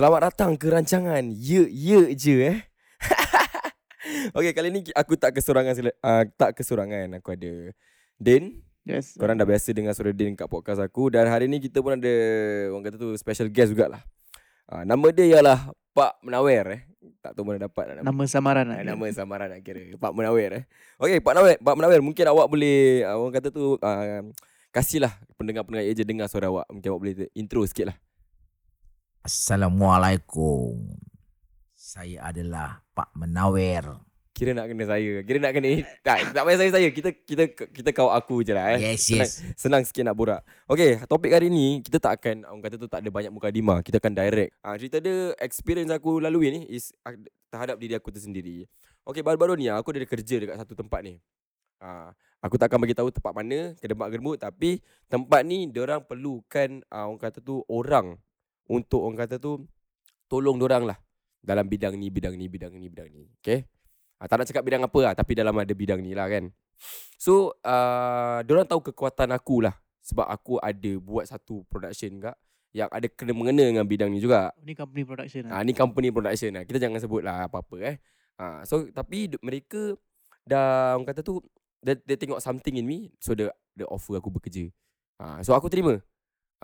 Selamat datang ke rancangan Ye Ye Je eh. Okey, kali ni aku tak kesorangan uh, tak kesorangan. Aku ada Din. Yes. Korang dah biasa dengar suara Din kat podcast aku dan hari ni kita pun ada orang kata tu special guest jugalah. Uh, nama dia ialah Pak Menawer eh. Tak tahu mana dapat nama. Nama samaran Uh, lah. nama samaran nak kira Pak Menawer eh. Okey, Pak Menawer, Pak Menawer mungkin awak boleh uh, orang kata tu uh, kasihlah pendengar-pendengar je dengar suara awak. Mungkin awak boleh intro sikit lah. Assalamualaikum. Saya adalah Pak Menawer. Kira nak kena saya. Kira nak kena tak tak payah saya saya. Kita kita kita kau aku je lah eh. Yes, senang, yes. Senang sikit nak borak. Okay, topik hari ni kita tak akan orang kata tu tak ada banyak mukadimah. Kita akan direct. Ah cerita dia experience aku lalui ni is ah, terhadap diri aku tersendiri. Okay, baru-baru ni aku ada kerja dekat satu tempat ni. Ah aku tak akan bagi tahu tempat mana, kedemak-gedemuk tapi tempat ni orang perlukan ah, orang kata tu orang untuk orang kata tu tolong orang lah dalam bidang ni, bidang ni, bidang ni, bidang ni. Okay? Ah, tak nak cakap bidang apa lah Tapi dalam ada bidang ni lah kan. So uh, Diorang tahu kekuatan aku lah. Sebab aku ada buat satu production kak Yang ada kena mengena dengan bidang ni juga. Ni company production lah. Ah Ni company production lah. Kita jangan sebut lah apa-apa eh. Ah, So tapi mereka Dah orang kata tu dia, dia tengok something in me. So dia, dia offer aku bekerja. Ah, So aku terima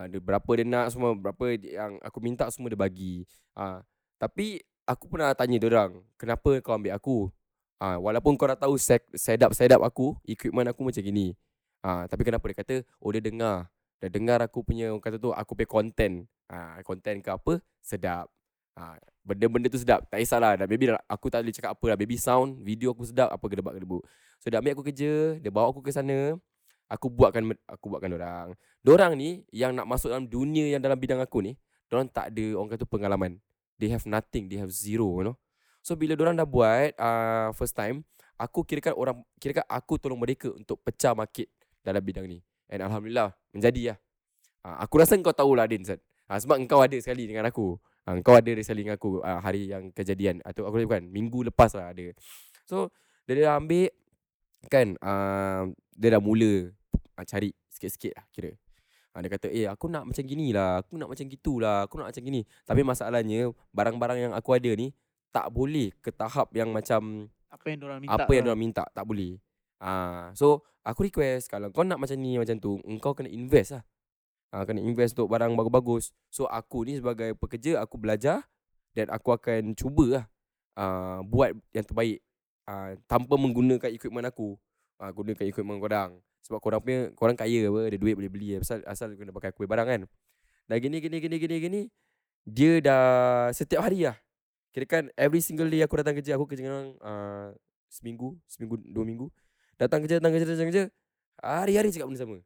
Dia berapa dia nak semua Berapa yang aku minta semua dia bagi ah, Tapi aku pernah tanya dia orang Kenapa kau ambil aku Ah, walaupun kau dah tahu set, setup aku, equipment aku macam gini. Ah, tapi kenapa dia kata, oh dia dengar. Dia dengar aku punya orang kata tu aku punya content. Ah, content ke apa? Sedap. Ah, benda-benda tu sedap. Tak kisahlah. Dah baby aku tak boleh cakap apa lah. Baby sound, video aku sedap, apa gedebak gedebuk. So dia ambil aku kerja, dia bawa aku ke sana. Aku buatkan aku buatkan orang. Dorang ni yang nak masuk dalam dunia yang dalam bidang aku ni, dorang tak ada orang kata pengalaman. They have nothing, they have zero, you know. So bila orang dah buat uh, first time, aku kirakan orang kirakan aku tolong mereka untuk pecah market dalam bidang ni. And alhamdulillah menjadi lah. Uh, aku rasa kau tahu lah Din Zat. Uh, sebab engkau ada sekali dengan aku. Uh, engkau ada sekali dengan aku uh, hari yang kejadian atau aku bukan minggu lepas lah ada. So dia dah ambil kan uh, dia dah mula uh, cari sikit-sikit lah kira. Uh, dia kata, eh aku nak macam gini lah, aku nak macam gitulah, aku nak macam gini. Tapi masalahnya, barang-barang yang aku ada ni, tak boleh ke tahap yang macam Apa yang orang minta. apa yang lah. dia minta tak boleh. Ah, so aku request kalau kau nak macam ni macam tu, engkau kena invest lah. Ah, kena invest untuk barang bagus-bagus. So aku ni sebagai pekerja aku belajar dan aku akan cuba lah ah, buat yang terbaik ah, tanpa menggunakan equipment aku. Ah, gunakan equipment korang. Sebab korang punya korang kaya apa, ada duit boleh beli asal asal kena pakai punya barang kan. Dah gini gini gini gini gini dia dah setiap hari lah. Kira kan every single day aku datang kerja Aku kerja dengan orang uh, Seminggu Seminggu Dua minggu. Datang kerja Datang kerja Datang kerja Hari-hari cakap benda sama.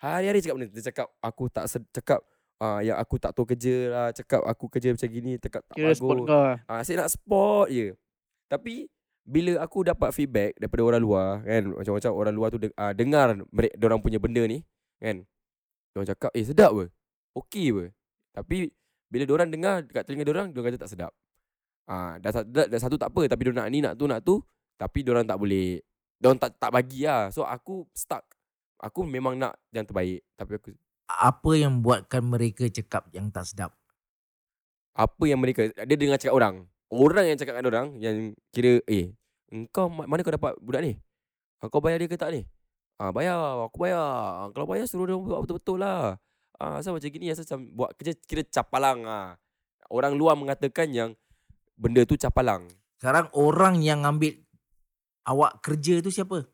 Hari-hari cakap benda Dia cakap Aku tak sed- Cakap uh, Yang aku tak tahu kerja lah Cakap aku kerja macam gini Cakap tak Kira sport bagus. kau lah. Ah, Saya nak sport je. Tapi Bila aku dapat feedback Daripada orang luar Kan Macam-macam orang luar tu de- uh, Dengar mereka, Diorang punya benda ni Kan Diorang cakap Eh sedap ke Okey ke Tapi Bila diorang dengar Dekat telinga diorang Diorang kata tak sedap Ah, dah, dah, dah, dah satu tak apa tapi dia nak ni nak tu nak tu tapi dia orang tak boleh. Dia orang tak tak bagi lah. So aku stuck. Aku memang nak yang terbaik tapi aku Apa yang buatkan mereka cakap yang tak sedap? apa yang mereka dia dengar cakap orang. Orang yang cakap dengan orang yang kira eh engkau ma- mana kau dapat budak ni? Ah, Kau bayar dia ke tak ni? Ah bayar, aku bayar. Ah, Kalau bayar suruh dia buat betul-betul lah. Ah asal macam gini asal macam buat kerja kira capalang ah. Orang luar mengatakan yang benda tu capalang. Sekarang orang yang ambil awak kerja tu siapa?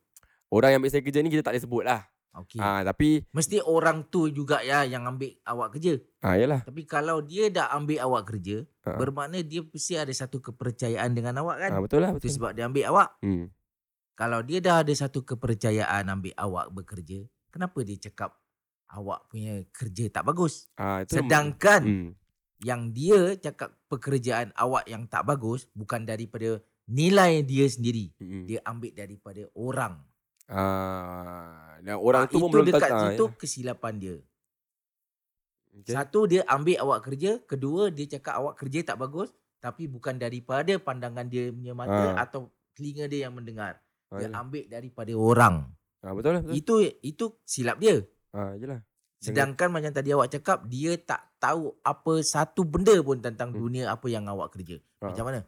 Orang yang ambil saya kerja ni kita tak boleh sebut lah. Okey. Ah tapi Mesti orang tu juga ya yang ambil awak kerja. ah yalah. Tapi kalau dia dah ambil awak kerja, Ha. bermakna dia mesti ada satu kepercayaan dengan awak kan? Ah betul lah Itu betul. sebab dia ambil awak. Hmm. Kalau dia dah ada satu kepercayaan ambil awak bekerja, kenapa dia cakap awak punya kerja tak bagus? Ah itu Sedangkan hmm. yang dia cakap pekerjaan awak yang tak bagus bukan daripada nilai dia sendiri. Mm-mm. Dia ambil daripada orang. Ah, dan orang Ah, tu pun itu belum dekat tak- situ ya. kesilapan dia. Okay. Satu dia ambil awak kerja, kedua dia cakap awak kerja tak bagus tapi bukan daripada pandangan dia punya mata Ah. atau telinga dia yang mendengar. Ah, Dia yelah. ambil daripada orang. Ah, betul lah. Betul. Itu itu silap dia. Ah, yelah. Sedangkan macam tadi awak cakap dia tak tahu apa satu benda pun tentang Hmm. dunia apa yang awak kerja. Ah. Macam mana?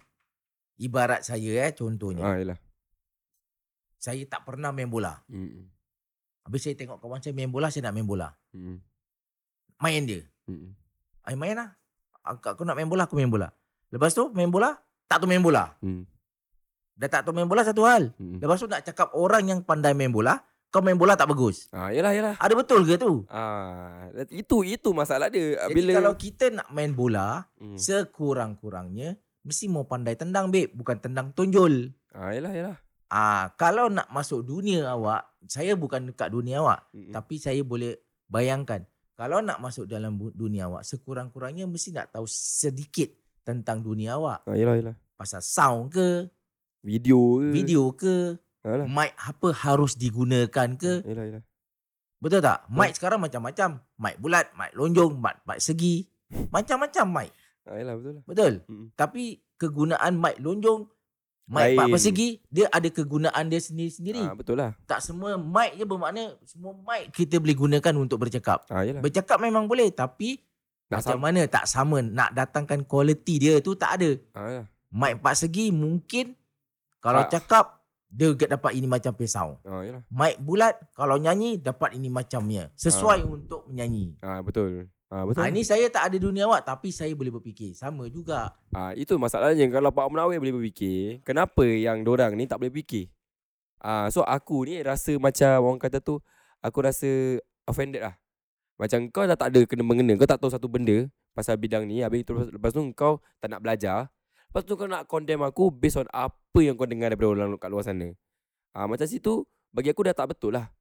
Ibarat saya eh contohnya. Ah, yelah. Saya tak pernah main bola. Mm-mm. Habis saya tengok kawan saya main bola, saya nak main bola. Mm-mm. Main dia. Mm-mm. Ay, main lah. Aku, nak main bola, aku main bola. Lepas tu main bola, tak tahu main bola. Mm. Dah tak tahu main bola satu hal. Mm-mm. Lepas tu nak cakap orang yang pandai main bola, kau main bola tak bagus. Ah, yelah, yelah. Ada betul ke tu? Ah, itu itu masalah dia. Jadi Bila kalau kita nak main bola, Mm. sekurang-kurangnya mesti mau pandai tendang babe, bukan tendang tonjol. Ah, yelah, yelah. Ah, kalau nak masuk dunia awak, saya bukan dekat dunia awak, Mm-mm. tapi saya boleh bayangkan kalau nak masuk dalam dunia awak, sekurang-kurangnya mesti nak tahu sedikit tentang dunia awak. Ah, yelah, yelah. Pasal sound ke, Video ke? video ke, Alah. mic apa harus digunakan ke. Yelah, yelah. Betul tak? Mic sekarang macam-macam. Mic bulat, mic lonjong, mic, mic segi. Macam-macam mic. Ah, yelah, betul lah. Betul? Mm-mm. Tapi kegunaan mic lonjong, mic Lain. empat persegi, dia ada kegunaan dia sendiri-sendiri. Ah, betul lah. Tak semua mic je bermakna semua mic kita boleh gunakan untuk bercakap. Yelah. Bercakap memang boleh tapi Nak macam sam- mana tak sama nak datangkan kualiti dia tu tak ada. Yelah. Mic empat segi mungkin kalau Ah. cakap dia get dapat ini macam. Ah, yelah. Mic bulat kalau nyanyi dapat ini macamnya. Sesuai untuk menyanyi. Ah, betul. Ah, betul. Ha, ini saya tak ada dunia awak tapi saya boleh berfikir. Sama juga. Ah, itu masalahnya kalau Pak Munawir boleh berfikir, kenapa yang dorang ni tak boleh fikir? Ah, so aku ni rasa macam orang kata tu, aku rasa offended lah. Macam kau dah tak ada kena mengena, kau tak tahu satu benda pasal bidang ni, habis tu lepas tu kau tak nak belajar. Lepas tu kau nak condemn aku based on apa yang kau dengar daripada orang kat luar sana. Ah, macam situ bagi aku dah tak betul lah.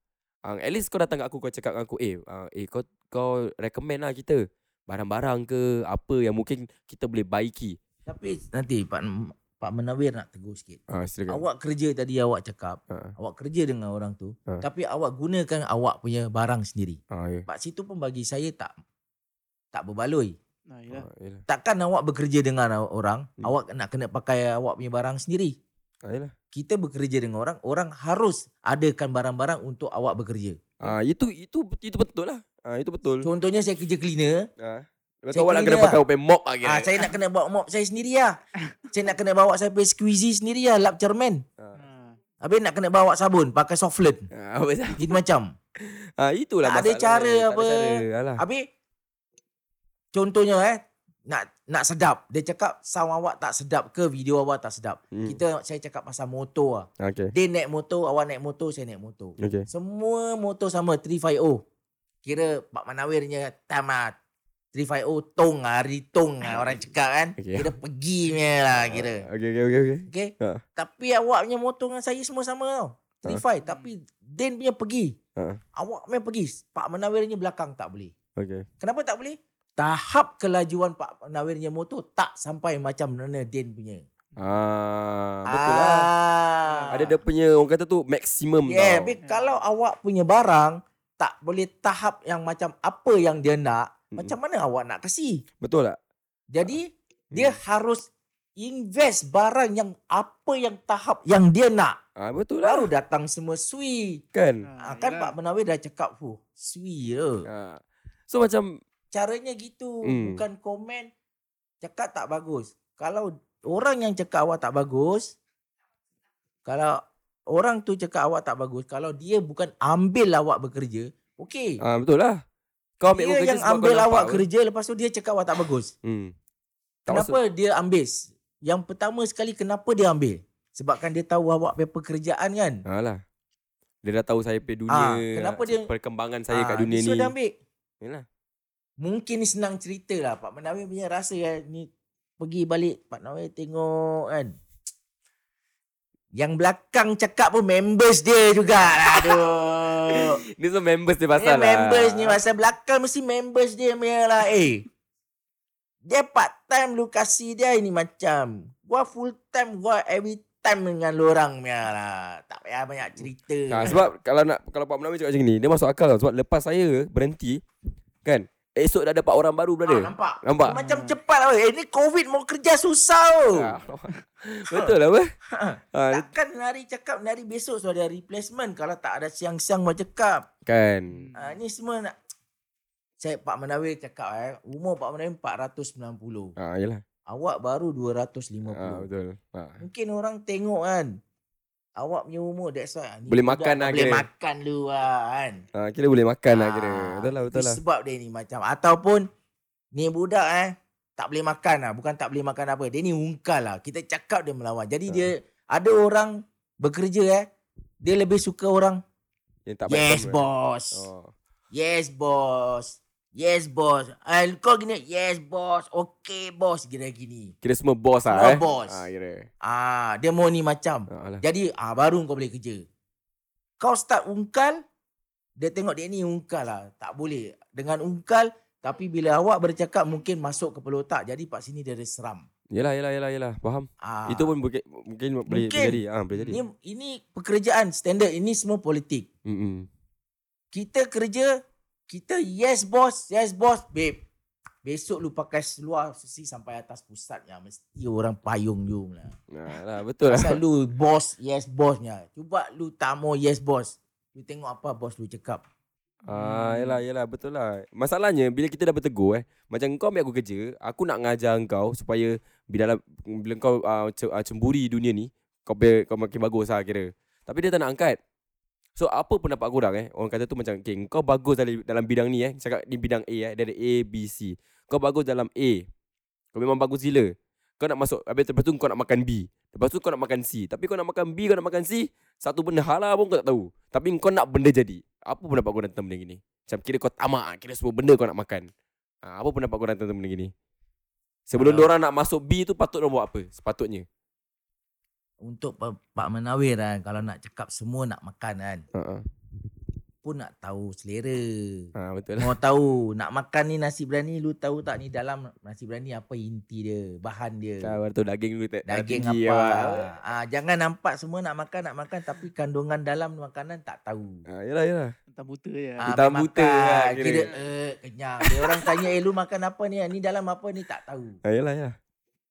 Ah, at least kau datang kat aku kau cakap dengan aku, "Eh, ah, eh kau kau recommend lah kita barang-barang ke apa yang mungkin kita boleh baiki." Tapi nanti Pak Pak Menawir nak tegur sikit. Silakan. Awak kerja tadi awak cakap, Ah, awak kerja dengan orang tu, Ha. tapi awak gunakan awak punya barang sendiri. ah, ya. Pak situ pun bagi saya tak tak berbaloi. Nah. Ah. Takkan awak bekerja dengan orang, Hmm. awak nak kena pakai awak punya barang sendiri. Ah. Kita bekerja dengan orang, orang harus adakan barang-barang untuk awak bekerja. Ah, itu itu itu betul lah. Ah, itu betul. Contohnya saya kerja cleaner, Ah. Lepas Saya tu awak nak kena kena pakai open mop lagi. ah, saya nak kena bawa mop saya sendiri lah. saya nak kena bawa saya punya squeezy sendiri lah, lap cermin. Ah. Habis nak kena bawa sabun, pakai softlet. Ah, apa? Gitu macam. Ah, itulah Tak ada masalah cara dia. Tak apa. ada cara. Alah. Habis contohnya eh nak nak sedap. Dia cakap sound awak tak sedap ke video awak tak sedap. Hmm. Kita saya cakap pasal motor lah. Okay. Dia naik motor, awak naik motor, saya naik motor. Okay. Semua motor sama 350. Kira Pak Manawirnya tamat 350 tong lah, hari tong lah orang cakap kan. Okay. Kira pergi punya lah kira. Okay, okay, okay. okay. Okay. Ha. Tapi awak punya motor dengan saya semua sama tau. 35 tapi Din punya pergi. Ha. Awak punya pergi. Pak Manawirnya belakang tak boleh. Okay. Kenapa tak boleh? Tahap kelajuan Pak Manawirnya motor tak sampai macam mana Din punya. Ah, betul lah. Ah. Ada dia punya orang kata tu maksimum Yeah, tau. tapi kalau awak punya barang tak boleh tahap yang macam apa yang dia nak, Mm-mm. macam mana awak nak kasih? Betul tak? Jadi dia harus invest barang yang apa yang tahap yang dia nak. Ah, betul lah. Baru datang semua sui. Kan? Ah, kan yalah. Pak Menawir dah cakap, "Fuh, sui je." Ah. So macam Caranya gitu, Hmm. bukan komen cakap tak bagus. Kalau orang yang cakap awak tak bagus, kalau orang tu cakap awak tak bagus, kalau dia bukan ambil awak bekerja, okey. ah, betul lah. Kau ambil dia yang kau ambil nampak awak kerja lepas tu dia cakap awak tak bagus. Hmm. Tak Kenapa dia ambil? Yang pertama sekali kenapa dia ambil? Sebabkan dia tahu awak punya pekerjaan kan. Alah. Dia dah tahu saya punya dunia. Ah, kenapa dia- perkembangan saya Ah, kat dunia so ni. dia ambil. Yalah. Mungkin ni senang cerita lah. Pak Menawir punya rasa ya, ni pergi balik Pak Menawir tengok kan. Yang belakang cakap pun members dia juga. Aduh. Ni semua members dia Pasal pasal lah. members ni masa belakang mesti members dia punya lah. Eh. Dia part time lu kasih dia ini macam. Gua full time gua every time dengan lu orang punya lah. Tak payah banyak cerita. Ha, sebab kalau nak kalau Pak Menawi cakap macam ni, dia masuk akal tau. Sebab lepas saya berhenti, kan, esok dah dapat orang baru Ah, brother. nampak? Nampak? Dia Macam cepat lah. Eh, ni COVID mau kerja susah. Oh. Ha, betul lah apa? Ha, Takkan hari cakap hari besok sudah ada replacement kalau tak ada siang-siang mau cakap. kan. Ha, ni semua nak saya Pak Menawir cakap eh umur Pak Menawir 490. Ha, yalah. Awak baru 250. Ha, betul. Ha. Mungkin orang tengok kan. Awak punya umur that's why. ah, ni Boleh makan lah Boleh kira. makan lu lah kan. Ha, kira boleh makan lah Ah, kira. Betul lah, betul lah. Sebab dia ni macam ataupun ni budak eh tak boleh makan lah. Bukan tak boleh makan apa. Dia ni ungkal lah. Kita cakap dia melawan. Jadi Ah. dia ada orang bekerja eh. Dia lebih suka orang Yang tak baik yes boss. Oh. Yes boss. Yes boss. Ah, kau gini yes boss. Okay boss. Gini gini. Kira semua bos lah eh. bos. Ha, kira. Ah, dia mau ni macam. Ha, lah. Jadi ah baru kau boleh kerja. Kau start ungkal, dia tengok dia ni ungkal lah. Tak boleh. Dengan ungkal, tapi bila awak bercakap mungkin masuk ke kepala otak. Jadi pak sini dia ada seram. Yalah, yalah, yalah, yalah. Faham? Ah, Itu pun mungkin, mungkin, boleh, jadi. Ha, boleh jadi. ini, ini pekerjaan standard. Ini semua politik. Mm-mm. Kita kerja, kita yes boss, yes boss, babe. Besok lu pakai seluar sesi sampai atas pusatnya. Mesti orang payung you lah. Ha, lah, betul lah. Pasal lu boss, yes bossnya. Cuba lu tak mau yes boss. Lu tengok apa bos lu cakap. Ah, yalah, yalah, betul lah. Masalahnya bila kita dah bertegur eh, macam kau ambil aku kerja, aku nak ngajar kau supaya bila dalam bila kau uh, cemburi dunia ni, kau be, kau makin bagus lah kira. Tapi dia tak nak angkat. So apa pendapat korang eh? Orang kata tu macam okay, kau bagus dalam dalam bidang ni eh. Cakap ni bidang A eh, dia ada A, B, C. Kau bagus dalam A. Kau memang bagus gila. Kau nak masuk habis lepas tu kau nak makan B. Lepas tu kau nak makan C. Tapi kau nak makan B, kau nak makan C, satu benda halal pun kau tak tahu. Tapi kau nak benda jadi. Apa pendapat kau tentang benda gini? Macam kira kau tamak, kira semua benda kau nak makan. Ha, apa pendapat kau tentang benda gini? Sebelum Kalau- orang nak masuk B tu patut orang buat apa? Sepatutnya. Untuk Pak Menawir kan, kalau nak cakap semua nak makan kan, Ha, ha. pun nak tahu selera. ha betul lah. Mau tahu nak makan ni nasi berani lu tahu tak ni dalam nasi berani apa inti dia, bahan dia. Kau tu daging dulu tak Daging apa? lah. Ah, jangan nampak semua nak makan nak makan tapi kandungan dalam makanan tak tahu. Ha, yalah, yalah. Hitam buta je. Ah, Hitam makan, buta lah kira. kira. eh kenyang. Dia orang tanya eh lu makan apa ni? Ni dalam apa ni tak tahu. Ha, yalah, yalah.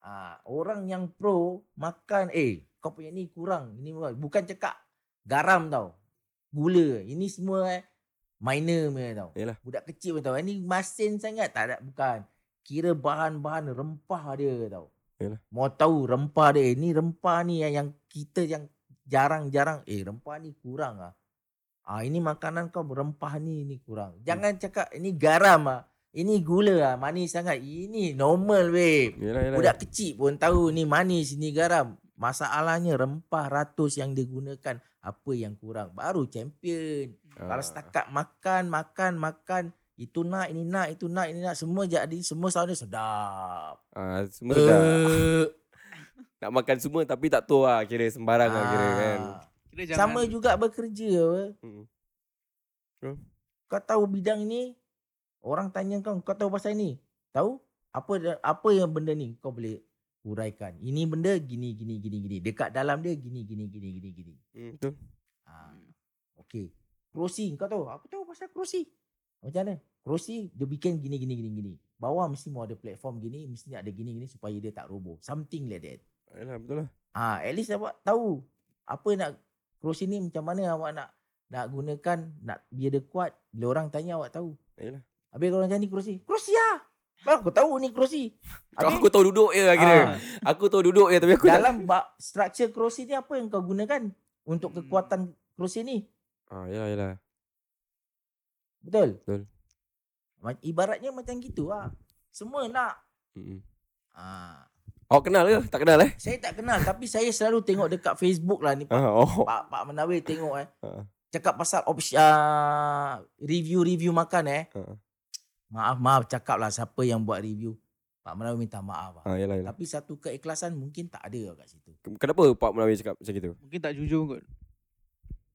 Ah, orang yang pro makan eh kau punya ni kurang. Ini bukan cakap garam tau. Gula. Ini semua eh minor punya tau. Yalah. Budak kecil pun tahu. Ini masin sangat tak ada bukan. Kira bahan-bahan rempah dia tau. Yalah. Mau tahu rempah dia. Ini rempah ni yang, yang kita yang jarang-jarang eh rempah ni kurang ah. Ah ini makanan kau rempah ni ni kurang. Jangan cakap ini garam ah. Ini gula ah, manis sangat. Ini normal weh. Yalah, yalah. Budak kecil pun tahu ni manis, ni garam. Masalahnya rempah ratus yang digunakan. Apa yang kurang. Baru champion. Ah. Kalau setakat makan, makan, makan. Itu nak, ini nak, itu nak, ini nak. Semua jadi, semua sound sedap. Ah, semua dah Eh, nak makan semua tapi tak tahu lah kira sembarang lah kira kan. ah. Kira jangan, Sama juga bekerja. apa. Hmm. Kau tahu bidang ni, orang tanya kau, kau tahu pasal ni. Tahu? Apa apa yang benda ni kau boleh uraikan. Ini benda gini gini gini gini. Dekat dalam dia gini gini gini gini gini. Hmm, betul. Ha. Okey. Crossing kau tahu? Aku tahu pasal crossing. Macam mana? Crossing dia bikin gini gini gini gini. Bawah mesti mau ada platform gini, mesti ada gini gini supaya dia tak roboh. Something like that. Yalah, betul lah. Ah, at least awak tahu apa nak crossing ni macam mana awak nak nak gunakan nak biar dia kuat. Bila orang tanya awak tahu. Yalah. Habis kalau macam ni crossing. Crossing lah. Baru aku tahu ni. Kau Habis, aku tahu duduk je kira. ah, Aku tahu duduk je tapi aku tak. dalam bak, structure crossing ni apa yang kau gunakan untuk kekuatan crossing ni? Ah, yalah, yalah. Betul? Betul. Ibaratnya macam gitu lah. Semua nak. Hmm. Ah, Awak kenal ke? Tak kenal eh? saya tak kenal tapi saya selalu tengok dekat Facebook lah ni Pak, Ah, oh. Pak, Pak Menawir tengok eh. Ah. Cakap pasal opsi, uh, review-review makan eh. Ah. Maaf, maaf cakap lah siapa yang buat review. Pak Menawir minta maaf lah. Ah, yalah, yalah. Tapi satu keikhlasan mungkin tak ada kat situ. Kenapa Pak Melawai cakap macam gitu? Mungkin tak jujur kot.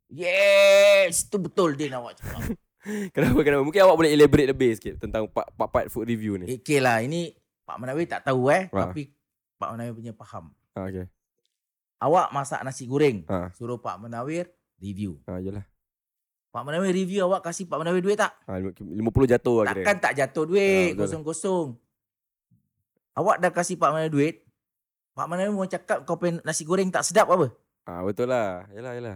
Yes, tu betul dia nak awak cakap. Kenapa kenapa? Mungkin awak boleh elaborate lebih sikit tentang part part, part food review ni. okay lah, ini Pak Menawir tak tahu eh. Ha. Tapi Pak Menawir punya faham. Ha, okay. Awak masak nasi goreng. Ha. Suruh Pak Menawir review. Ha, yelah. Pak Menawir review awak kasih Pak Menawir duit tak? Ha, 50 jatuh lah kira. Takkan tak jatuh duit. Ha. Kosong-kosong. Awak dah kasih Pak Menawir duit. Pak Menawir mau cakap kau punya nasi goreng tak sedap apa? Ha, betul lah. Yelah, yelah.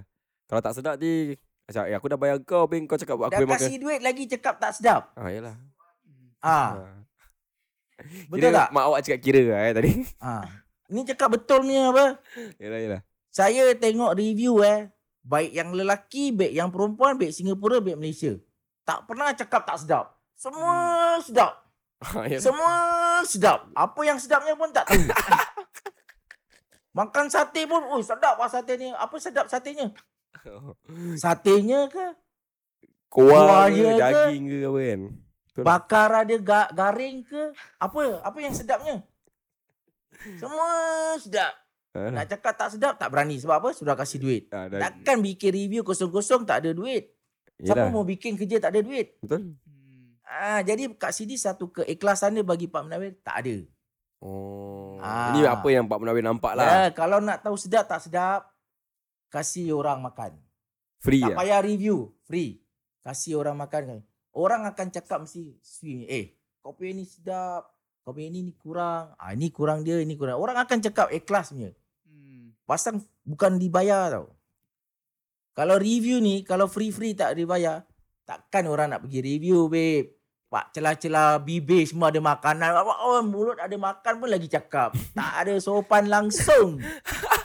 Kalau tak sedap ni, macam, eh, aku dah bayar kau, pun kau cakap aku Dah kasih duit lagi cakap tak sedap. Ha, yelah. Ah, Ha. betul Kira tak? Mak awak cakap kira lah eh tadi. Ah. Ni cakap betul punya apa? yelah, yelah. Saya tengok review eh. Baik yang lelaki, baik yang perempuan, baik Singapura, baik Malaysia. Tak pernah cakap tak sedap. Semua sedap. Ha, yelah. Semua sedap. Apa yang sedapnya pun tak tahu. Makan sate pun, oh sedap lah sate ni. Apa sedap satenya? Satenya ke? Kuah ke, Kuahnya ke? daging ke apa kan. Betul. Bakar ada ga- garing ke? Apa? Apa yang sedapnya? Semua sedap. Ha, Nak cakap tak sedap, tak berani. Sebab apa? Sudah kasih duit. ha, dah, Takkan bikin review kosong-kosong tak ada duit. Siapa yelah. mau bikin kerja tak ada duit? Betul. Ah, jadi Kak Sidi satu keikhlasan dia bagi Pak Menawir tak ada. Oh. Ah. Ini apa yang Pak Menawir nampak lah. Ya, kalau nak tahu sedap tak sedap, kasih orang makan. Free tak lah. payah review, free. Kasih orang makan. Orang akan cakap mesti, "Swi, eh, kopi ni sedap. Kopi ni ni kurang. Ah, ini kurang dia, ini kurang." Orang akan cakap ikhlas punya. Pasang bukan dibayar tau. Kalau review ni, kalau free-free tak dibayar, takkan orang nak pergi review, babe. Pak celah-celah bibir semua ada makanan. Oh, mulut ada makan pun lagi cakap. tak ada sopan langsung.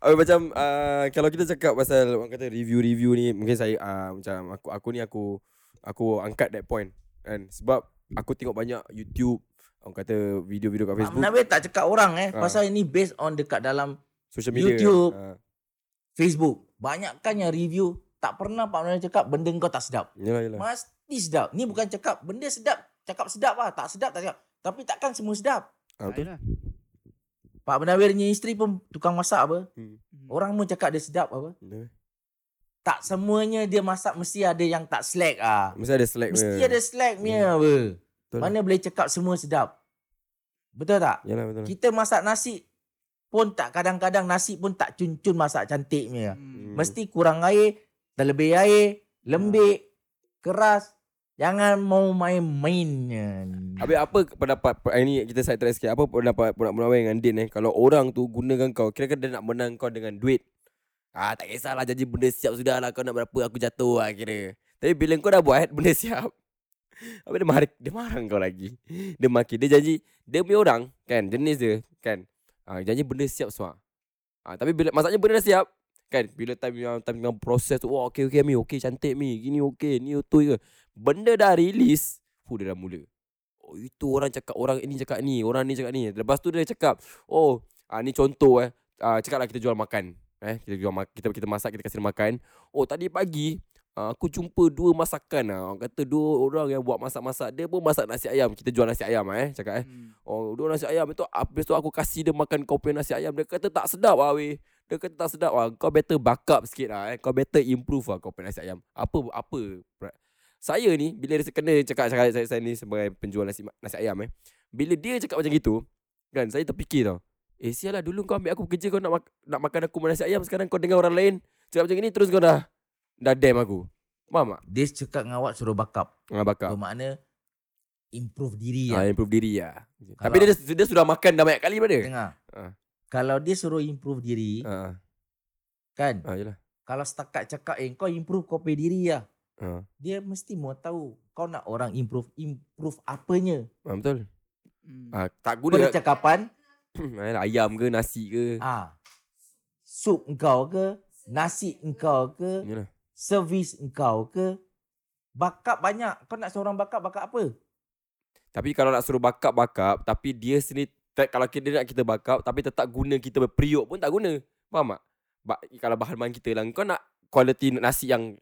Oh, macam uh, kalau kita cakap pasal orang kata review-review ni mungkin saya uh, macam aku aku ni aku aku angkat that point kan sebab aku tengok banyak YouTube orang kata video-video kat Pak Facebook Menawir tak cakap orang eh. Ah. Pasal ini based on dekat dalam social media YouTube. uh, Facebook. Banyakkan yang review. Tak pernah Pak Menawir cakap benda kau tak sedap. yalah yalah Mesti sedap. Ni bukan cakap benda sedap. Cakap sedap lah. Tak sedap tak sedap. Tapi takkan semua sedap. uh, betul Pak Menawir punya isteri pun tukang masak apa. Hmm. Orang pun cakap dia sedap apa. Ya. Tak semuanya dia masak mesti ada yang tak slack ah. mesti ada slack Mesti punya. ada slack punya apa. Betul. Mana boleh cakap semua sedap. Betul tak? yalah betul Kita masak nasi pun tak kadang-kadang nasi pun tak cun-cun masak cantik punya. Hmm. Mesti kurang air, terlebih air, lembik, keras. Jangan mau main-main. Habis apa pendapat eh, ini kita side track sikit. Apa pendapat Punak Munawir dengan Din eh kalau orang tu gunakan kau kira-kira dia nak menang kau dengan duit. Ah tak kisahlah janji benda siap sudah lah kau nak berapa aku jatuh lah kira. Tapi bila kau dah buat benda siap Habis dia marah, dia marah kau lagi. Dia maki. Dia janji, dia punya orang kan, jenis dia kan. Ah, janji benda siap semua. Ah, tapi bila masaknya benda dah siap, kan. Bila time yang time yang proses tu, wah okey okey Mi, okey cantik Mi, gini okey, ni tu ke. Benda dah release, hu dia dah mula. Oh itu orang cakap orang ini cakap ni, orang ni cakap ni. Lepas tu dia cakap, oh ah, ni contoh eh. Ah, cakap lah kita jual makan. Eh, kita jual kita kita masak, kita kasih dia makan. Oh tadi pagi Ah, aku jumpa dua masakan lah. Orang kata dua orang yang buat masak-masak. Dia pun masak nasi ayam. Kita jual nasi ayam eh. Cakap eh. Oh, dua nasi ayam itu habis tu aku kasih dia makan kopi nasi ayam. Dia kata tak sedap lah weh. Dia kata tak sedap lah. Kau better backup sikit lah eh. Kau better improve lah kopi nasi ayam. Apa apa saya ni bila dia kena cakap cakap saya, saya ni sebagai penjual nasi nasi ayam eh. Bila dia cakap macam gitu, kan saya terfikir tau. Eh sial lah dulu kau ambil aku kerja kau nak mak- nak makan aku nasi ayam sekarang kau dengar orang lain cakap macam ni terus kau dah dah damn aku. Faham tak? Dia cakap dengan awak suruh backup. Ah bakar. Bermakna improve diri Ah lah. improve diri lah. Kalau- Tapi dia dia sudah makan dah banyak kali pada. Dengar. Ah. Kalau dia suruh improve diri, Ah kan? ah yalah. Kalau setakat cakap, eh kau improve kopi diri lah. Ah, Dia mesti mau tahu kau nak orang improve improve apanya. ah betul. Hmm. Ah tak guna Percakapan, ayam ke nasi ke. ah, sup engkau ke, nasi engkau ke, Yalah. servis engkau ke. Backup banyak. Kau nak seorang backup, backup apa? Tapi kalau nak suruh backup backup tapi dia sendiri tak, kalau kita nak kita backup tapi tetap guna kita berperiuk pun tak guna. Faham tak? Ba, kalau bahan bahan kita lah kau nak quality nasi yang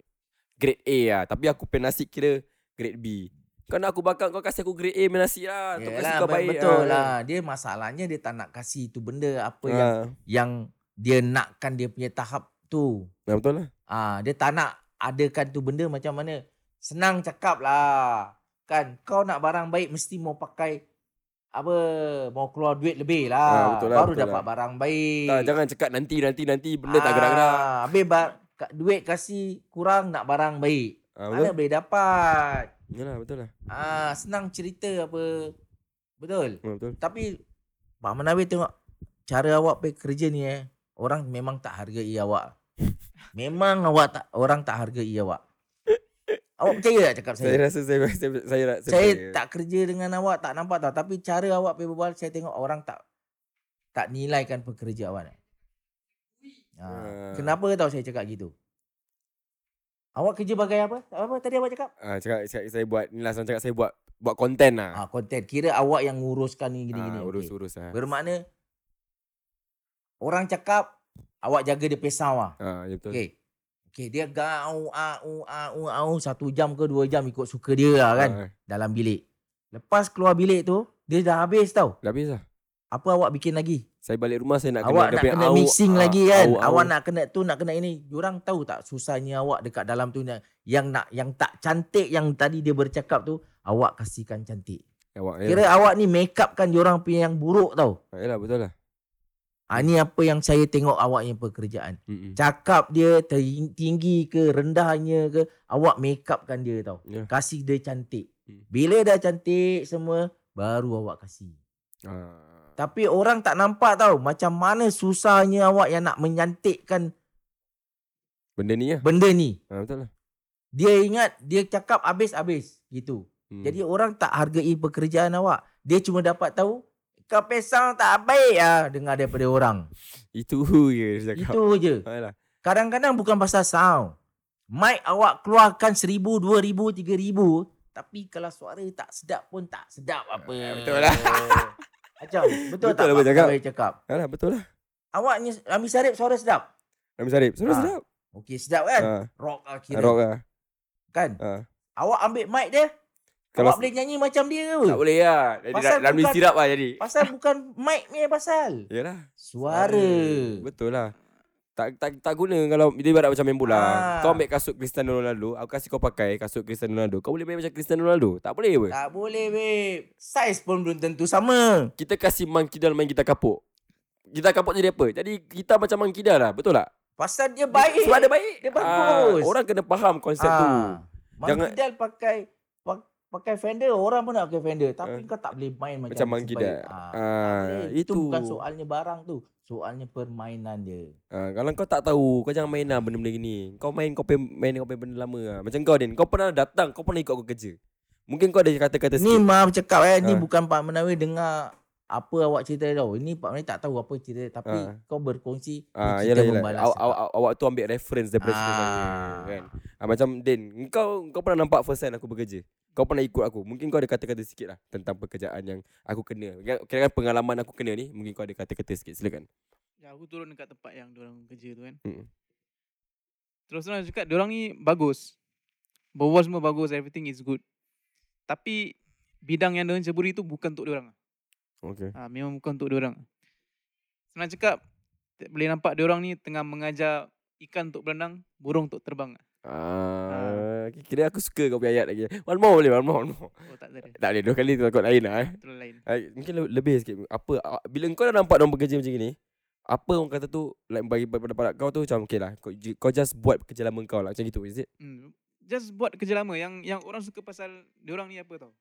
grade A lah tapi aku pen nasi kira grade B. Kau nak aku backup kau kasih aku grade A nasi lah. Kau kasi kau baik betul ah. lah. Dia masalahnya dia tak nak kasih tu benda apa yang Ah, yang dia nakkan dia punya tahap tu. ah, betul lah. Ah, dia tak nak adakan tu benda macam mana. Senang cakap lah. Kan kau nak barang baik mesti mau pakai apa mau keluar duit lebih lah. Ah, betul lah, Baru betul dapat lah. barang baik. Tak, jangan cakap nanti nanti nanti benda tak gerak-gerak. Ah, Habis ba- ka- duit kasih kurang nak barang baik. Ah, Mana boleh dapat? Yalah, betul lah. Ah, senang cerita apa. Betul. Ah, betul. Tapi Pak Menawi tengok cara awak pergi kerja ni eh. Orang memang tak hargai awak. Memang awak tak orang tak hargai awak. Awak percaya tak cakap Saya saya? rasa saya saya saya, saya, saya, Saya tak kerja dengan awak tak nampak tau. Tapi cara awak pergi berbual saya tengok orang tak tak nilaikan pekerja awak. Ha. Ah. Kenapa tahu saya cakap gitu? Awak kerja bagai apa? Apa tadi awak cakap? Ah, cakap saya, saya buat ni lah cakap saya buat buat konten lah. Ah, konten. Kira awak yang nguruskan ni gini-gini. Ah, urus-urus lah. Bermakna orang cakap awak jaga dia pesau ah. Ah, ya betul. Okey. Okey, dia gau au au au satu jam ke dua jam ikut suka dia lah kan Ah, dalam bilik. Lepas keluar bilik tu, dia dah habis tau. dah habis lah. Apa awak bikin lagi? Saya balik rumah saya nak awak kena nak dia punya kena mixing ah, lagi kan. au. awak nak kena tu nak kena ini. Diorang tahu tak susahnya awak dekat dalam tu nak- yang nak yang tak cantik yang tadi dia bercakap tu awak kasihkan cantik. awak. Kira awak ni make up kan diorang punya yang buruk tau. Ya. Yalah betul lah. Ah ni apa yang saya tengok awak yang pekerjaan. Mm-mm. Cakap dia tinggi ke rendahnya ke awak make upkan dia tau. Ya. Kasih dia cantik. Hmm. Bila dah cantik semua baru awak kasih. Ah. Tapi orang tak nampak tau macam mana susahnya awak yang nak menyantikkan Benda ni lah. benda ni. Ah, betul lah. Dia ingat dia cakap habis-habis gitu. Hmm. Jadi orang tak hargai pekerjaan awak. Dia cuma dapat tahu kau pesang tak baik ah dengar daripada orang. itu je dia cakap. Itu je. Ah, yalah. Kadang-kadang bukan pasal sound. Mic awak keluarkan seribu, dua ribu, tiga ribu. Tapi kalau suara tak sedap pun tak sedap apa. Ah, betul lah. Macam betul, Betul tak lah Pak bercakap. Pegawai cakap? Yalah betul lah. Awaknya Ami Sarip suara sedap. Rami Sarip. Sudah Ah, sedap. Okey sedap kan? Ah, Rock lah kira. rock lah. Kan? Ah. Awak ambil mic dia. Kalau awak boleh nyanyi macam dia ke? tak boleh lah. Jadi Pasal beli bukan- sirap lah jadi. Pasal bukan mic ni pasal. Yalah. Suara. Betul lah. Tak tak tak guna kalau dia ibarat macam main bola. Ah. Kau ambil kasut Cristiano Ronaldo, aku kasih kau pakai kasut Cristiano Ronaldo. Kau boleh main macam Cristiano Ronaldo? Tak boleh apa? Tak boleh babe. Saiz pun belum tentu sama. Kita kasih monkey main kita kapuk. Kita kapuk jadi apa? Jadi kita macam monkey doll lah. Betul tak? Pasal dia baik. Sebab dia baik. Dia bagus. Ah, orang kena faham konsep tu. Ah. Jangan- Jangan pakai pak- pakai Fender, orang pun nak pakai Fender. Tapi Ah. kau tak boleh main macam Macam monkey. Ah. Ah, Eh, itu itu. bukan soalnya barang tu. Soalnya permainan dia. Ah, kalau kau tak tahu, kau jangan main lah benda-benda gini. Kau main kau pay, main kau pay benda lama lah. Macam kau Din, kau pernah datang, kau pernah ikut aku kerja. Mungkin kau ada kata-kata Ni sikit. maaf cakap eh, ni Ah. bukan Pak Menawi dengar apa awak cerita tau. Ini Pak Menawi tak tahu apa cerita tapi Ah. kau berkongsi Ah, ni kita yalah, yalah. membalas Awak, cakap. awak, awak tu ambil reference daripada cerita saya Ah. kan. Ah, macam Din, kau kau pernah nampak first hand aku bekerja. Kau pernah ikut aku. Mungkin kau ada kata-kata sikit lah tentang pekerjaan yang aku kena. Kira pengalaman aku kena ni, mungkin kau ada kata-kata sikit. Silakan. Ya, aku turun dekat tempat yang diorang kerja tu kan. Mm. Terus terang cakap diorang ni bagus. Berbual semua bagus, everything is good. Tapi bidang yang diorang ceburi tu bukan untuk diorang. Okay. Ha, memang bukan untuk diorang. Senang cakap, boleh nampak diorang ni tengah mengajar ikan untuk berenang, burung untuk terbang. Ah, kira aku suka kau punya ayat lagi. One more boleh, one more, one more. Oh tak ada. Tak boleh, dua kali tu takut lain lah eh. Terus lain. Ah, mungkin le- lebih sikit. Apa ah, bila kau dah nampak orang bekerja macam ni, apa orang kata tu like bagi pendapat kau tu macam okay lah. Kau, kau just buat kerja lama kau lah macam gitu, is it? Hmm. Just buat kerja lama yang yang orang suka pasal diorang ni apa tau.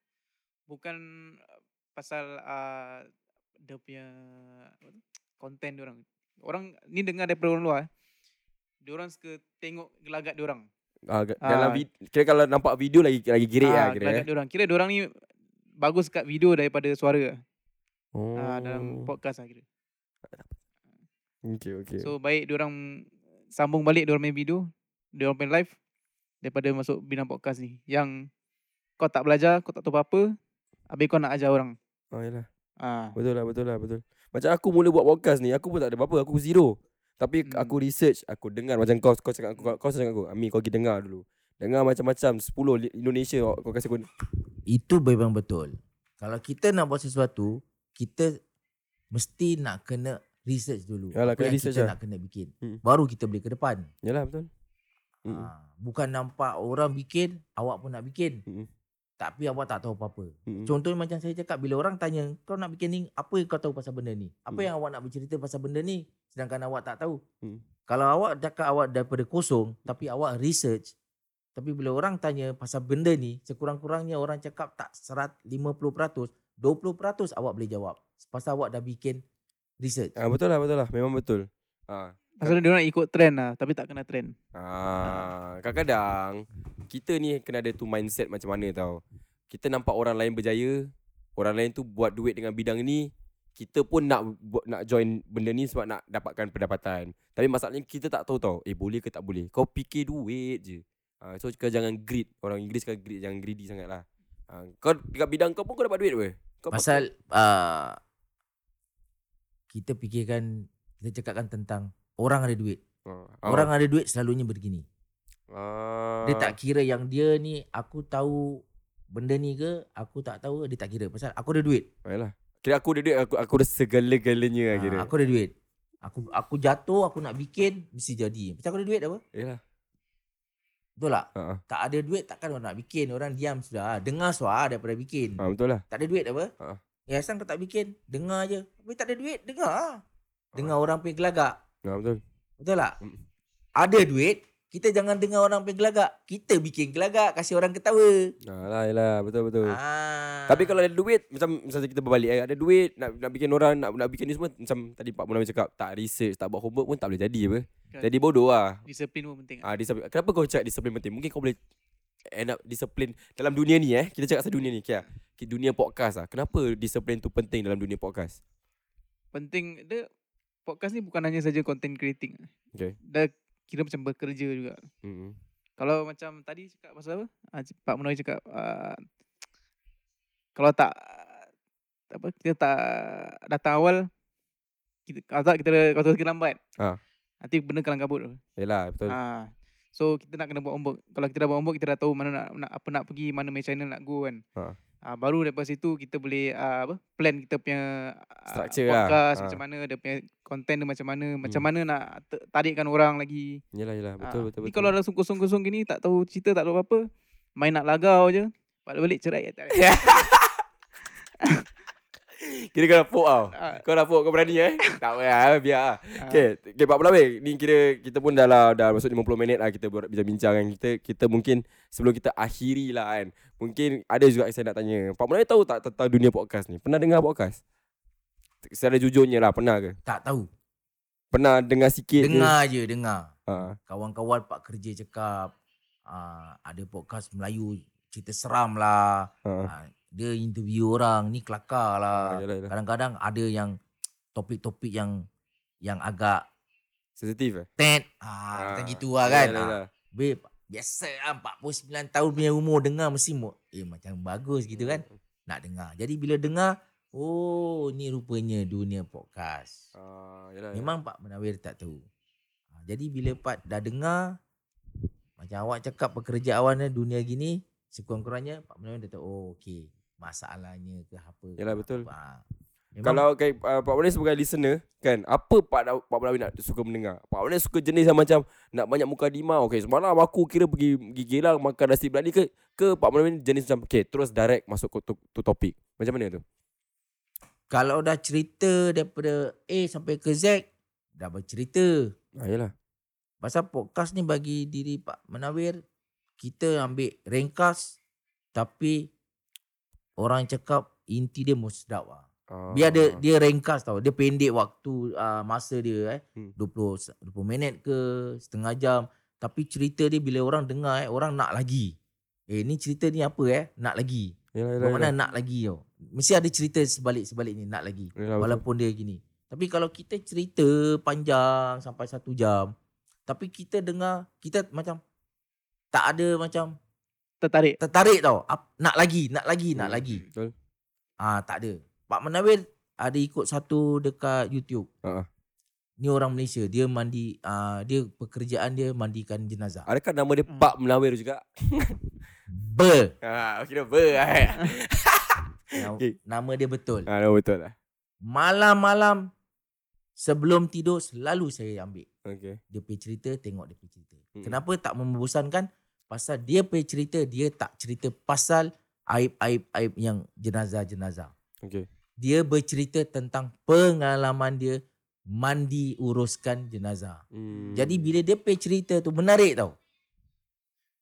Bukan pasal uh, dia punya konten diorang. Orang ni dengar daripada orang luar. eh. Diorang suka tengok gelagat diorang. Ah, ga- Ah. dalam vid- kira kalau nampak video lagi lagi girik lah Ah, kira. gelagat Eh. diorang. Kira diorang ni bagus kat video daripada suara. Oh. Ah, dalam podcast lah kira. Okay, okay. So baik diorang sambung balik diorang main video, diorang main live daripada masuk bidang podcast ni. Yang kau tak belajar, kau tak tahu apa-apa, habis kau nak ajar orang. Oh, yalah. Ah. Betul lah, betul lah, betul. Macam aku mula buat podcast ni, aku pun tak ada apa-apa, aku zero. Tapi Hmm. aku research, aku dengar macam kau kau cakap aku kau, kau cakap aku, Ami kau pergi dengar dulu. Dengar macam-macam 10 li- Indonesia kau, kau kasi aku Itu memang betul. Kalau kita nak buat sesuatu, kita mesti nak kena research dulu. Yalah, apa kena yang research kita lah. nak kena bikin. Hmm. Baru kita boleh ke depan. Yalah betul. Hmm. Ha, bukan nampak orang bikin, awak pun nak bikin. Hmm. Tapi awak tak tahu apa-apa. Mm-mm. Contohnya macam saya cakap bila orang tanya, kau nak bikin ni, apa yang kau tahu pasal benda ni? Apa Hmm. yang awak nak bercerita pasal benda ni sedangkan awak tak tahu? Hmm. Kalau awak cakap awak daripada kosong tapi awak research tapi bila orang tanya pasal benda ni, sekurang-kurangnya orang cakap tak serat 50%, 20% awak boleh jawab. Pasal awak dah bikin research. Ah, betul lah, betul lah. Memang betul. Ah, Pasal dia orang ikut trend lah tapi tak kena trend. Ah, kadang-kadang kita ni kena ada tu mindset macam mana tau. Kita nampak orang lain berjaya, orang lain tu buat duit dengan bidang ni, kita pun nak nak join benda ni sebab nak dapatkan pendapatan. Tapi masalahnya kita tak tahu tau, eh boleh ke tak boleh. Kau fikir duit je. Ah, so kau jangan greed. Orang Inggeris kan greed, jangan greedy sangat lah. Ah, kau dekat bidang kau pun kau dapat duit apa? Kau Pasal uh, kita fikirkan kita cakapkan tentang orang ada duit. ah, Orang ada duit selalunya begini. ah, Dia tak kira yang dia ni aku tahu benda ni ke, aku tak tahu, dia tak kira. Pasal aku ada duit. Yalah. Kira aku ada duit, aku, aku ada segala-galanya Ha, kira. aku ada duit. Aku aku jatuh, aku nak bikin, mesti jadi. Pasal aku ada duit apa? Yalah. Betul tak? Ah. Tak ada duit takkan orang nak bikin. Orang diam sudah. Dengar suara daripada bikin. Ah, betul lah. Tak ada duit apa? Ha. Ya asal kau tak bikin, dengar je. Tapi tak ada duit, dengar. Dengar orang punya gelagak. Ah, betul. Betul tak? Mm. Ada duit, kita jangan dengar orang punya gelagak. Kita bikin gelagak, kasih orang ketawa. Alah, yalah, betul betul. Ah. Tapi kalau ada duit macam misalnya kita berbalik eh, ada duit nak nak bikin orang nak nak bikin ni semua macam tadi Pak Munawir cakap tak research, tak buat homework pun tak boleh jadi apa. Kan. Jadi bodoh lah. Disiplin pun penting. Ah disiplin. Kenapa kau cakap disiplin penting? Mungkin kau boleh end up disiplin dalam dunia ni eh. Kita cakap pasal dunia ni. Kia. Dunia podcast lah. Kenapa disiplin tu penting dalam dunia podcast? Penting dia podcast ni bukan hanya saja content creating. Okay. Dia kira macam bekerja juga. Hmm. Kalau macam tadi cakap pasal apa? Ah, Pak Munawir cakap uh, kalau tak apa kita tak datang awal kita kalau tak kita kalau kita lambat. Ah. Nanti benda kalang kabut. tu. Yalah, betul. Ah. So kita nak kena buat homework. Kalau kita dah buat homework kita dah tahu mana nak, nak apa nak pergi, mana main channel nak go kan. Ha. Ah, baru daripada situ kita boleh ah, apa plan kita punya Structure lah. podcast Ah. macam mana dia punya content dia macam mana, macam Hmm. mana nak tarikkan orang lagi. Yalah, yalah. Betul, Ah, betul, ni betul. kalau dah kosong-kosong gini tak tahu cerita tak tahu apa, main nak lagau je. Balik-balik cerai. Tak ada. Kira kau dah pok tau. Ah, Kau dah pok, kau berani eh? tak payah, biar lah. ah. Okay, okay Pak Melawai Ni kira kita pun dah lah Dah masuk 50 minit lah Kita berbincang-bincang kan kita, kita mungkin Sebelum kita akhiri lah kan Mungkin ada juga yang saya nak tanya Pak Melawai tahu tak tentang dunia podcast ni? Pernah dengar podcast? Secara jujurnya lah Pernah ke? tak tahu. Pernah dengar sikit Dengar je, dengar. ke? Ha. Kawan-kawan pak kerja cakap ah, ada podcast Melayu cerita seram lah. Ha. Ah, dia interview orang ni kelakar lah. Yalah, yalah. Kadang-kadang ada yang topik-topik yang yang agak Sensitif eh? tet ah, macam gitu lah kan. Yalah, yalah. Ah, babe, biasa lah 49 tahun punya umur dengar mesti mo- eh macam bagus gitu kan. Nak dengar. Jadi bila dengar, oh ni rupanya dunia podcast. Ah, yalah, yalah. Memang Pak Menawir tak tahu. Ha, Jadi bila Pak dah dengar macam awak cakap pekerja awak ni dunia gini sekurang-kurangnya Pak Menawir dah tahu oh okey masalahnya ke apa. ke Yalah, apa. betul. Ha. Memang Kalau okay, uh, Pak Melawai sebagai listener kan Apa Pak, Pak Melawai nak suka mendengar Pak Melawai suka jenis yang macam Nak banyak muka dima Okay semalam aku kira pergi Pergi Geylang makan nasi berani ke Ke Pak ni jenis macam Okay terus direct masuk ke tu, tu topik Macam mana tu kalau dah cerita daripada A sampai ke Z dah bercerita. Ah, yalah. Pasal podcast ni bagi diri Pak Menawir kita ambil ringkas tapi orang cakap inti dia mesti sedap lah. Ah. Biar dia dia ringkas tau. Dia pendek waktu uh, masa dia eh. Hmm. 20 20 minit ke setengah jam. Tapi cerita dia bila orang dengar eh orang nak lagi. Eh ni cerita ni apa eh? Nak lagi. Yalah, yalah, Bermakna yalah. nak lagi tau. Mesti ada cerita sebalik-sebalik ni nak lagi. Yalah, betul. Walaupun dia gini. Tapi kalau kita cerita panjang sampai satu jam. Tapi kita dengar kita macam tak ada macam Tertarik. tertarik tau. Nak lagi, nak lagi, nak Hmm, lagi. Betul Ah tak ada. Pak Menawir ada ikut satu dekat YouTube. Ha. Ni orang Malaysia, dia mandi ah dia pekerjaan dia mandikan jenazah. Adakah nama dia Hmm. Pak tu juga Ber. Ah, Kira ber eh. Nama, Okay. nama dia betul. ah, nama betul lah Malam-malam sebelum tidur selalu saya ambil. Okay Dia pergi cerita, tengok dia pergi cerita. Hmm. Kenapa tak membosankan? Pasal dia pergi cerita, dia tak cerita pasal aib-aib aib yang jenazah-jenazah. Okay. Dia bercerita tentang pengalaman dia mandi uruskan jenazah. Hmm. Jadi bila dia pay cerita tu menarik tau.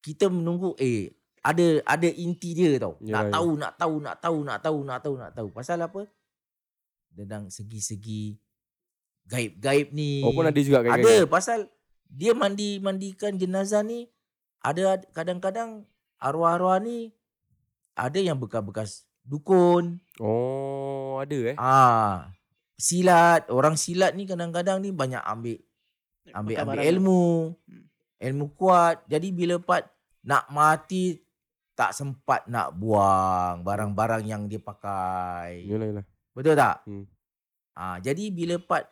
Kita menunggu eh ada ada inti dia tau. Ya, nak ya. tahu, nak tahu, nak tahu, nak tahu, nak tahu, nak tahu. Pasal apa? Tentang segi-segi gaib-gaib ni. Oh pun ada juga kan. Ada pasal dia mandi mandikan jenazah ni ada kadang-kadang arwah-arwah ni ada yang bekas-bekas dukun. Oh, ada eh. Ah, silat, orang silat ni kadang-kadang ni banyak ambil ambil ambil ilmu. Hmm. Ilmu kuat. Jadi bila part nak mati tak sempat nak buang barang-barang yang dia pakai. Yalah yalah. Betul tak? Hmm. Ah, jadi bila part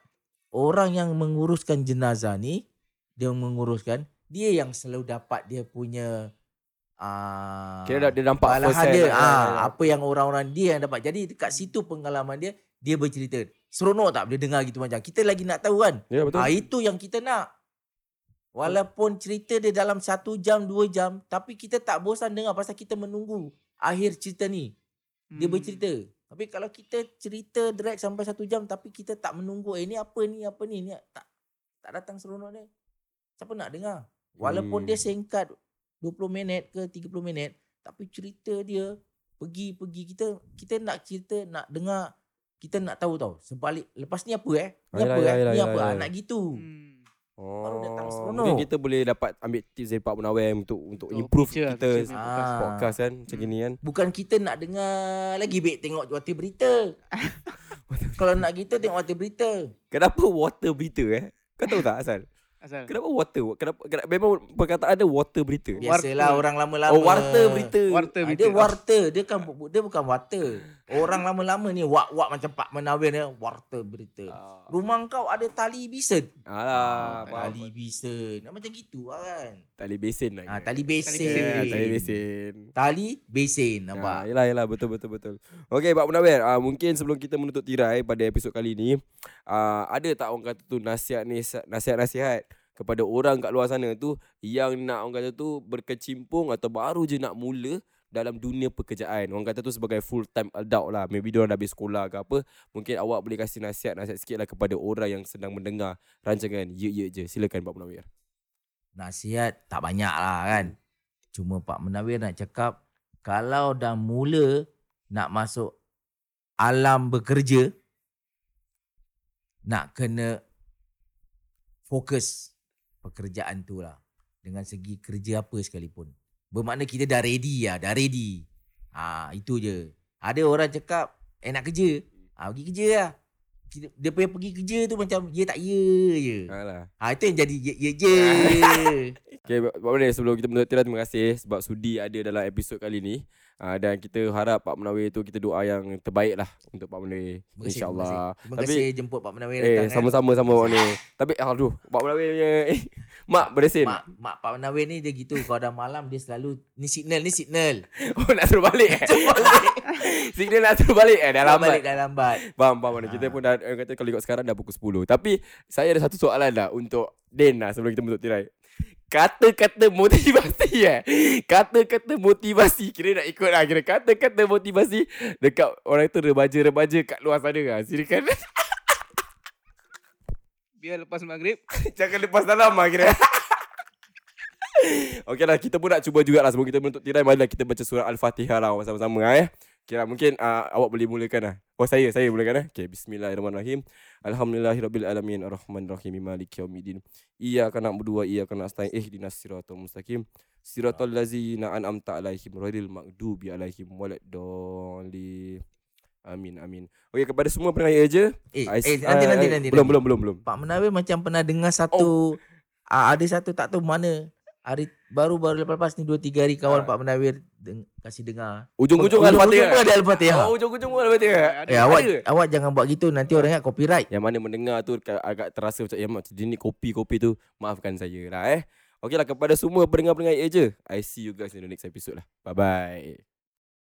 orang yang menguruskan jenazah ni, dia menguruskan, dia yang selalu dapat dia punya ah Kira dah dia nampak first hand dia lah. ah apa yang orang-orang dia yang dapat. Jadi dekat situ pengalaman dia dia bercerita. Seronok tak bila dengar gitu macam. Kita lagi nak tahu kan. Ya betul. Ah itu yang kita nak. Walaupun cerita dia dalam satu jam, dua jam, tapi kita tak bosan dengar pasal kita menunggu akhir cerita ni. Dia Hmm. bercerita. Tapi kalau kita cerita drag sampai satu jam tapi kita tak menunggu eh ni apa ni apa ni ni tak tak datang seronok dia. Siapa nak dengar? Walaupun Hmm. dia singkat 20 minit ke 30 minit tapi cerita dia pergi-pergi kita kita nak cerita nak dengar kita nak tahu tau sebalik lepas ni apa eh ni Yelah, apa yelah, eh yelah, ni yelah, apa Ah, yelah. nak gitu Hmm. baru datang Oh, seronok. mungkin kita boleh dapat ambil tips dari Pak Munawir untuk untuk Untuk improve lah, kita podcast. Ah. podcast kan macam Hmm. gini kan. bukan kita nak dengar lagi baik tengok warta berita kalau nak gitu tengok warta berita Kenapa water berita eh? Kau tahu tak asal? Asal. Kenapa water? Kenapa, kenapa memang perkataan ada water berita? biasalah Warta. orang lama-lama Oh, warta berita. Warta Ah, berita. dia warta dia kan dia bukan warta orang lama-lama ni wak-wak macam Pak Menawir ni warta berita Ah. rumah kau ada tali bisen Alah, faham. tali bisen Nak macam gitu lah kan Tali besen lah. Ah, kira. tali besen. besen. Ya, tali besen. Tali besen Ah, nampak. yelah, yelah. Betul, betul, betul. Okey, Pak Munawir. Ah, mungkin sebelum kita menutup tirai pada episod kali ni, ah, ada tak orang kata tu nasihat ni, nasihat-nasihat kepada orang kat luar sana tu yang nak orang kata tu berkecimpung atau baru je nak mula dalam dunia pekerjaan. Orang kata tu sebagai full time adult lah. Maybe dia orang dah habis sekolah ke apa. Mungkin awak boleh kasih nasihat-nasihat sikit lah kepada orang yang sedang mendengar rancangan Ye Ye Je. Silakan Pak Munawir. Nasihat tak banyak lah kan. Cuma Pak Menawir nak cakap kalau dah mula nak masuk alam bekerja nak kena fokus pekerjaan tu lah. Dengan segi kerja apa sekalipun. Bermakna kita dah ready lah. Dah ready. Ha, itu je. Ada orang cakap, eh nak kerja. Ha, pergi kerja lah. Kita- Dia punya pergi kerja tu macam, ya tak ya je. Alah. Ha, itu yang jadi ya, ya je. Okay, Pak Munawir sebelum kita menutup tirai terima kasih sebab sudi ada dalam episod kali ni. Uh, dan kita harap Pak Munawir tu kita doa yang terbaik lah untuk Pak Munawir. Terima kasih, InsyaAllah. Terima Tapi- kasih jemput Pak Menawir Eh, datang. sama-sama sama Pak Munawir. Tapi aduh, Pak Munawir punya eh, mak beresin. Mak, mak Pak Menawir ni dia gitu. Kalau dah malam dia selalu, ni signal, ni signal. Oh, nak suruh balik eh. Signal nak suruh balik eh. Dah lambat. balik dah lambat. Faham, faham. Ha. Kita Ha. pun dah, kata kalau ikut sekarang dah pukul 10. Tapi, saya ada satu soalan lah untuk Den lah sebelum kita menutup tirai. Kata-kata motivasi eh. Kata-kata motivasi. Kira nak ikut lah. Kira kata-kata motivasi dekat orang tu remaja-remaja kat luar sana lah. Silakan. Biar lepas maghrib. Jangan lepas dalam lah kira. Okey lah, kita pun nak cuba jugalah sebelum kita menutup tirai. Marilah kita baca surah Al-Fatihah lah sama-sama lah eh. Kira mungkin uh, awak boleh mulakan lah. Oh saya, saya mulakan eh. Okay, bismillahirrahmanirrahim. Alhamdulillahirabbil alamin arrahmanirrahim maliki yaumiddin. Iyyaka na'budu wa iyyaka nasta'in ihdinas siratal mustaqim. Siratal ladzina an'amta 'alaihim ghairil maghdubi alaihim waladdallin. Amin amin. Okey kepada semua pendengar je. Eh, I- eh nanti, ah, nanti, eh, nanti. Belum nanti. belum belum belum. Pak Menawir macam pernah dengar satu, ah, ada satu tak tahu mana. Hari baru-baru lepas-lepas ni 2 3 hari kawan Ah. Pak Menawir deng- kasih dengar. Ujung-ujung Al-Fatihah. ada Al-Fatihah. Oh, ujung-ujung Al-Fatihah. Eh awak ada. awak jangan buat gitu nanti orang ingat copyright. Yang mana mendengar tu agak terasa macam ya dia ni kopi-kopi tu maafkan saya lah eh. Okeylah kepada semua pendengar-pendengar je. I see you guys in the next episode lah. Bye bye.